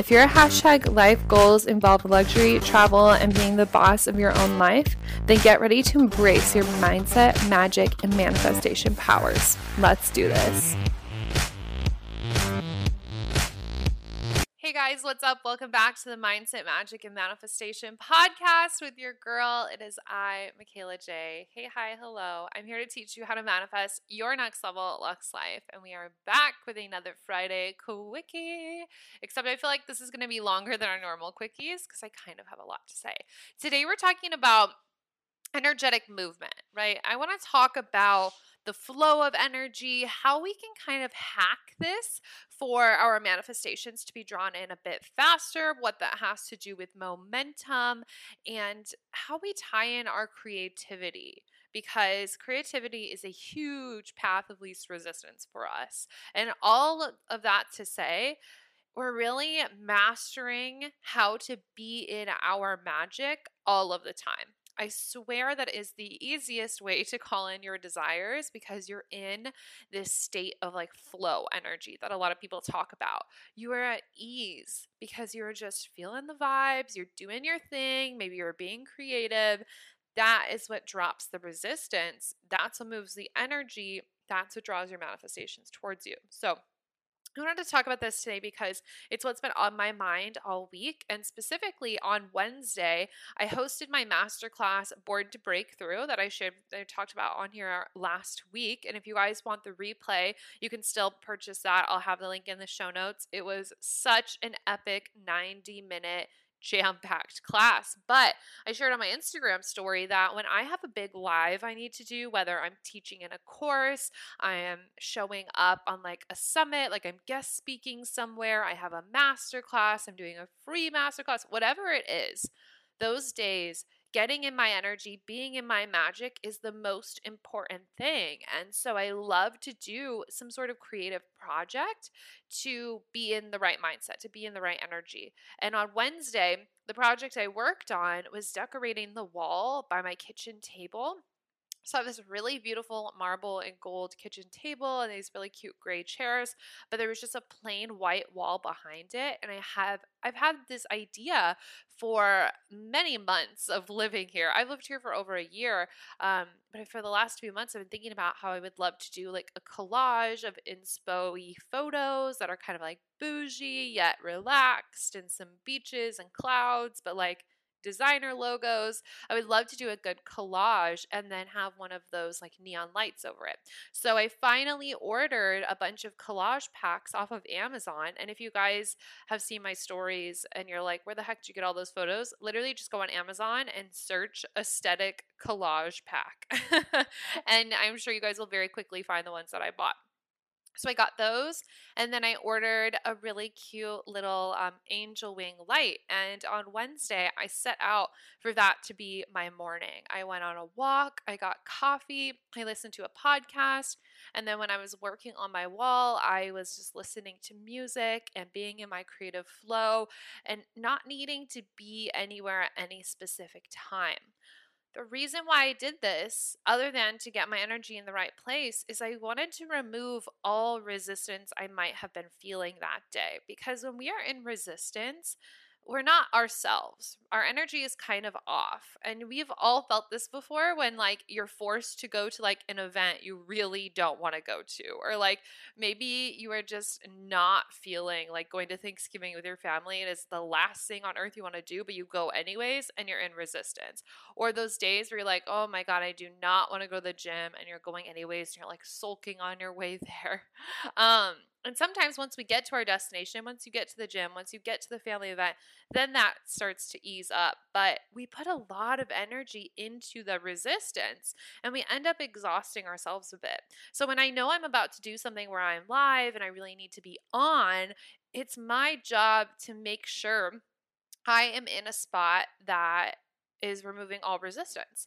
If your hashtag life goals involve luxury, travel, and being the boss of your own life, then get ready to embrace your mindset, magic, and manifestation powers. Let's do this. Hey guys, what's up? Welcome back to the Mindset, Magic, and Manifestation podcast with your girl. It is I, Michaela J. Hey, hi, hello. I'm here to teach you how to manifest your next level Lux life. And we are back with another Friday quickie. Except I feel like this is going to be longer than our normal quickies because I kind of have a lot to say. Today we're talking about energetic movement, right? I want to talk about the flow of energy, how we can kind of hack this for our manifestations to be drawn in a bit faster, what that has to do with momentum, and how we tie in our creativity because creativity is a huge path of least resistance for us. And all of that to say, we're really mastering how to be in our magic all of the time. I swear that is the easiest way to call in your desires because you're in this state of like flow energy that a lot of people talk about. You are at ease because you're just feeling the vibes, you're doing your thing, maybe you're being creative. That is what drops the resistance. That's what moves the energy. That's what draws your manifestations towards you. So, I wanted to talk about this today because it's what's been on my mind all week. And specifically on Wednesday, I hosted my masterclass Board to Breakthrough that I shared, I talked about on here last week. And if you guys want the replay, you can still purchase that. I'll have the link in the show notes. It was such an epic 90 minute jam packed class. But I shared on my Instagram story that when I have a big live I need to do, whether I'm teaching in a course, I am showing up on like a summit, like I'm guest speaking somewhere, I have a master class, I'm doing a free master class, whatever it is, those days getting in my energy, being in my magic is the most important thing. And so I love to do some sort of creative project to be in the right mindset, to be in the right energy. And on Wednesday, the project I worked on was decorating the wall by my kitchen table so I have this really beautiful marble and gold kitchen table and these really cute gray chairs, but there was just a plain white wall behind it. And I have I've had this idea for many months of living here. I've lived here for over a year, um, but for the last few months, I've been thinking about how I would love to do like a collage of inspo photos that are kind of like bougie yet relaxed, and some beaches and clouds, but like designer logos. I would love to do a good collage and then have one of those like neon lights over it. So I finally ordered a bunch of collage packs off of Amazon. And if you guys have seen my stories and you're like, where the heck did you get all those photos? Literally just go on Amazon and search aesthetic collage pack. and I'm sure you guys will very quickly find the ones that I bought. So I got those, and then I ordered a really cute little um, angel wing light. And on Wednesday, I set out for that to be my morning. I went on a walk, I got coffee, I listened to a podcast, and then when I was working on my wall, I was just listening to music and being in my creative flow and not needing to be anywhere at any specific time. The reason why I did this, other than to get my energy in the right place, is I wanted to remove all resistance I might have been feeling that day. Because when we are in resistance, we're not ourselves. Our energy is kind of off. And we've all felt this before when like you're forced to go to like an event you really don't want to go to or like maybe you are just not feeling like going to Thanksgiving with your family and it's the last thing on earth you want to do but you go anyways and you're in resistance. Or those days where you're like, "Oh my god, I do not want to go to the gym," and you're going anyways and you're like sulking on your way there. Um and sometimes once we get to our destination, once you get to the gym, once you get to the family event, then that starts to ease up. But we put a lot of energy into the resistance and we end up exhausting ourselves a bit. So when I know I'm about to do something where I'm live and I really need to be on, it's my job to make sure I am in a spot that is removing all resistance.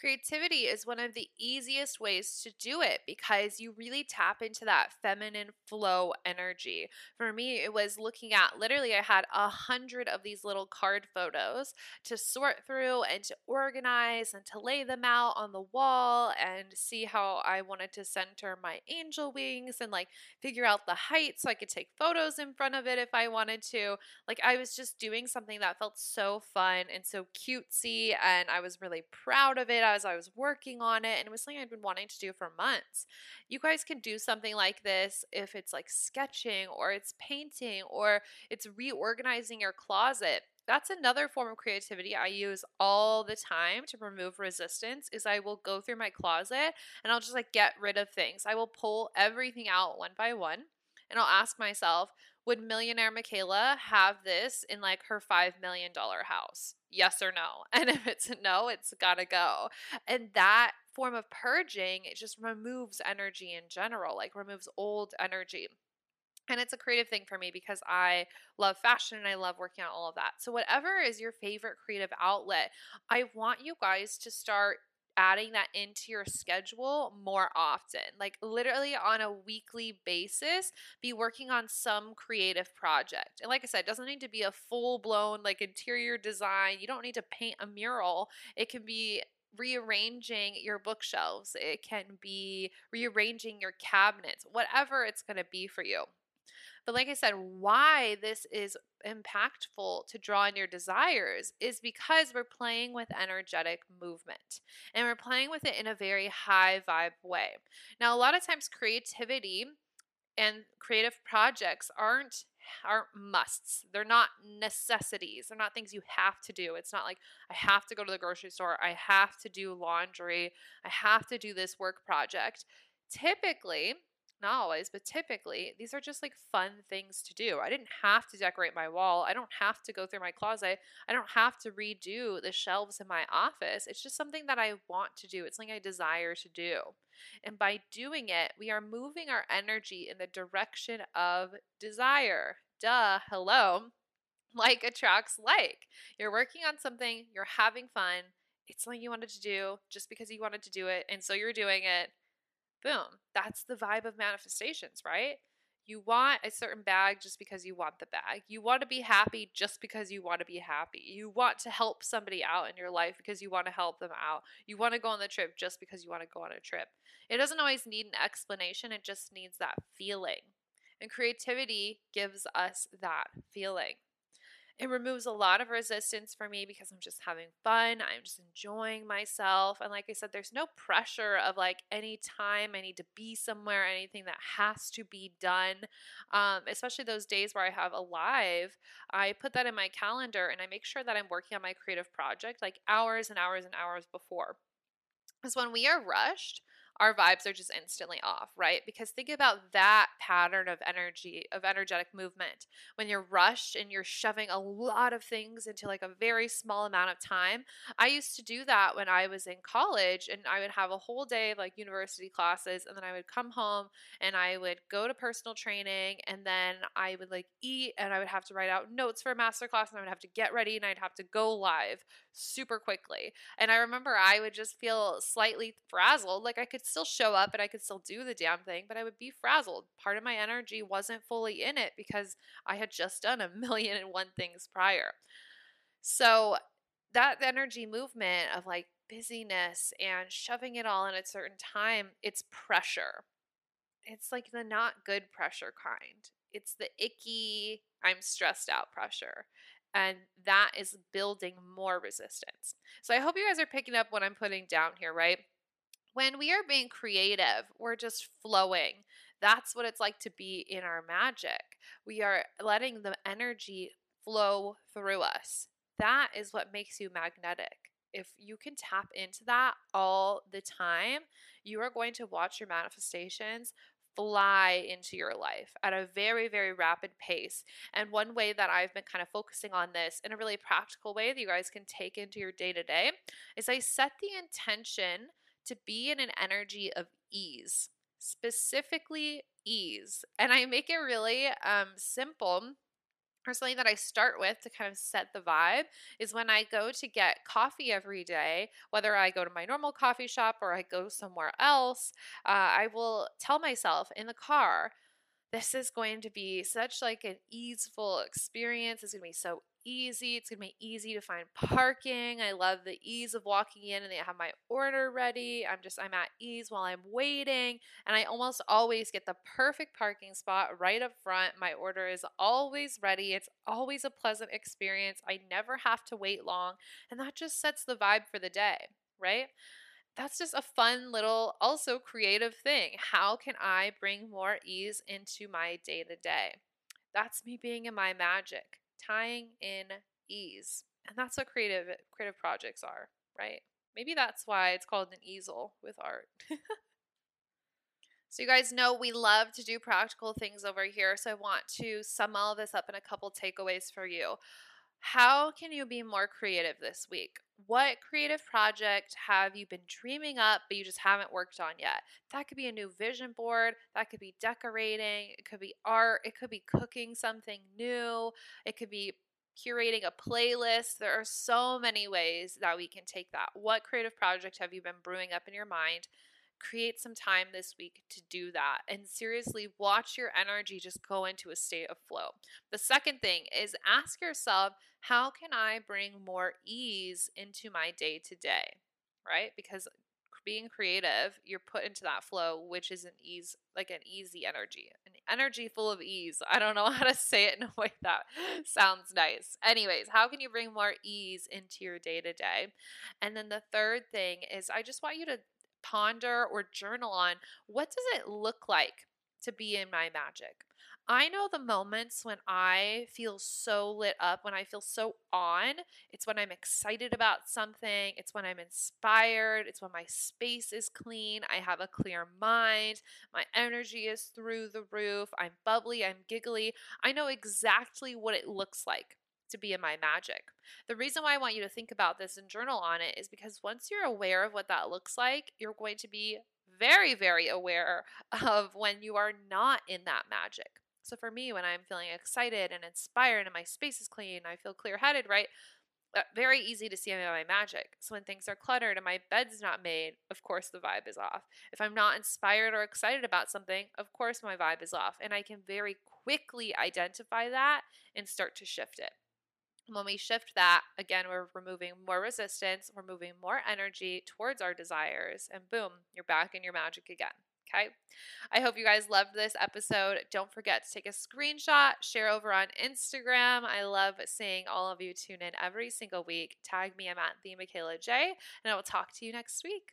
Creativity is one of the easiest ways to do it because you really tap into that feminine flow energy. For me, it was looking at literally, I had a hundred of these little card photos to sort through and to organize and to lay them out on the wall and see how I wanted to center my angel wings and like figure out the height so I could take photos in front of it if I wanted to. Like, I was just doing something that felt so fun and so cutesy, and I was really proud of it as I was working on it, and it was something I'd been wanting to do for months. You guys can do something like this if it's like sketching or it's painting or it's reorganizing your closet that's another form of creativity I use all the time to remove resistance is I will go through my closet and I'll just like get rid of things. I will pull everything out one by one and I'll ask myself, would millionaire Michaela have this in like her $5 million house? Yes or no? And if it's a no, it's gotta go. And that form of purging, it just removes energy in general, like removes old energy. And it's a creative thing for me because I love fashion and I love working on all of that. So, whatever is your favorite creative outlet, I want you guys to start adding that into your schedule more often. Like literally on a weekly basis, be working on some creative project. And like I said, it doesn't need to be a full blown like interior design. You don't need to paint a mural. It can be rearranging your bookshelves, it can be rearranging your cabinets, whatever it's going to be for you. But like I said, why this is impactful to draw in your desires is because we're playing with energetic movement and we're playing with it in a very high vibe way. Now, a lot of times, creativity and creative projects aren't aren't musts. They're not necessities. They're not things you have to do. It's not like I have to go to the grocery store, I have to do laundry, I have to do this work project. Typically, not always, but typically, these are just like fun things to do. I didn't have to decorate my wall. I don't have to go through my closet. I don't have to redo the shelves in my office. It's just something that I want to do. It's something I desire to do. And by doing it, we are moving our energy in the direction of desire. Duh, hello. Like attracts like. You're working on something, you're having fun. It's something you wanted to do just because you wanted to do it. And so you're doing it Boom. That's the vibe of manifestations, right? You want a certain bag just because you want the bag. You want to be happy just because you want to be happy. You want to help somebody out in your life because you want to help them out. You want to go on the trip just because you want to go on a trip. It doesn't always need an explanation, it just needs that feeling. And creativity gives us that feeling. It removes a lot of resistance for me because I'm just having fun. I'm just enjoying myself. And like I said, there's no pressure of like any time I need to be somewhere, anything that has to be done. Um, especially those days where I have a live, I put that in my calendar and I make sure that I'm working on my creative project like hours and hours and hours before. Because when we are rushed, our vibes are just instantly off, right? Because think about that pattern of energy, of energetic movement. When you're rushed and you're shoving a lot of things into like a very small amount of time. I used to do that when I was in college and I would have a whole day of like university classes and then I would come home and I would go to personal training and then I would like eat and I would have to write out notes for a master class and I would have to get ready and I'd have to go live super quickly. And I remember I would just feel slightly frazzled. Like I could still show up and I could still do the damn thing, but I would be frazzled. Part of my energy wasn't fully in it because I had just done a million and one things prior. So that energy movement of like busyness and shoving it all in a certain time, it's pressure. It's like the not good pressure kind. It's the icky, I'm stressed out pressure and that is building more resistance. So I hope you guys are picking up what I'm putting down here, right? When we are being creative, we're just flowing. That's what it's like to be in our magic. We are letting the energy flow through us. That is what makes you magnetic. If you can tap into that all the time, you are going to watch your manifestations fly into your life at a very, very rapid pace. And one way that I've been kind of focusing on this in a really practical way that you guys can take into your day to day is I set the intention to be in an energy of ease, specifically ease. And I make it really um, simple or something that I start with to kind of set the vibe is when I go to get coffee every day, whether I go to my normal coffee shop or I go somewhere else, uh, I will tell myself in the car, this is going to be such like an easeful experience. It's going to be so easy. It's going to be easy to find parking. I love the ease of walking in and they have my order ready. I'm just I'm at ease while I'm waiting and I almost always get the perfect parking spot right up front. My order is always ready. It's always a pleasant experience. I never have to wait long and that just sets the vibe for the day, right? that's just a fun little, also creative thing. How can I bring more ease into my day to day? That's me being in my magic, tying in ease. And that's what creative creative projects are, right? Maybe that's why it's called an easel with art. so you guys know we love to do practical things over here, so I want to sum all this up in a couple takeaways for you. How can you be more creative this week? What creative project have you been dreaming up but you just haven't worked on yet? That could be a new vision board, that could be decorating, it could be art, it could be cooking something new, it could be curating a playlist. There are so many ways that we can take that. What creative project have you been brewing up in your mind? Create some time this week to do that and seriously watch your energy just go into a state of flow. The second thing is ask yourself, how can I bring more ease into my day to day? Right? Because being creative, you're put into that flow, which is an ease, like an easy energy, an energy full of ease. I don't know how to say it in a way that sounds nice. Anyways, how can you bring more ease into your day to day? And then the third thing is, I just want you to ponder or journal on what does it look like to be in my magic? I know the moments when I feel so lit up, when I feel so on. It's when I'm excited about something. It's when I'm inspired. It's when my space is clean. I have a clear mind. My energy is through the roof. I'm bubbly. I'm giggly. I know exactly what it looks like to be in my magic. The reason why I want you to think about this and journal on it is because once you're aware of what that looks like, you're going to be very, very aware of when you are not in that magic. So for me, when I'm feeling excited and inspired and my space is clean, I feel clear headed, right? Uh, very easy to see I'm in my magic. So when things are cluttered and my bed's not made, of course the vibe is off. If I'm not inspired or excited about something, of course my vibe is off. And I can very quickly identify that and start to shift it. When we shift that, again, we're removing more resistance, we're moving more energy towards our desires, and boom, you're back in your magic again. Okay. I hope you guys loved this episode. Don't forget to take a screenshot, share over on Instagram. I love seeing all of you tune in every single week. Tag me, I'm at the Michaela J, and I will talk to you next week.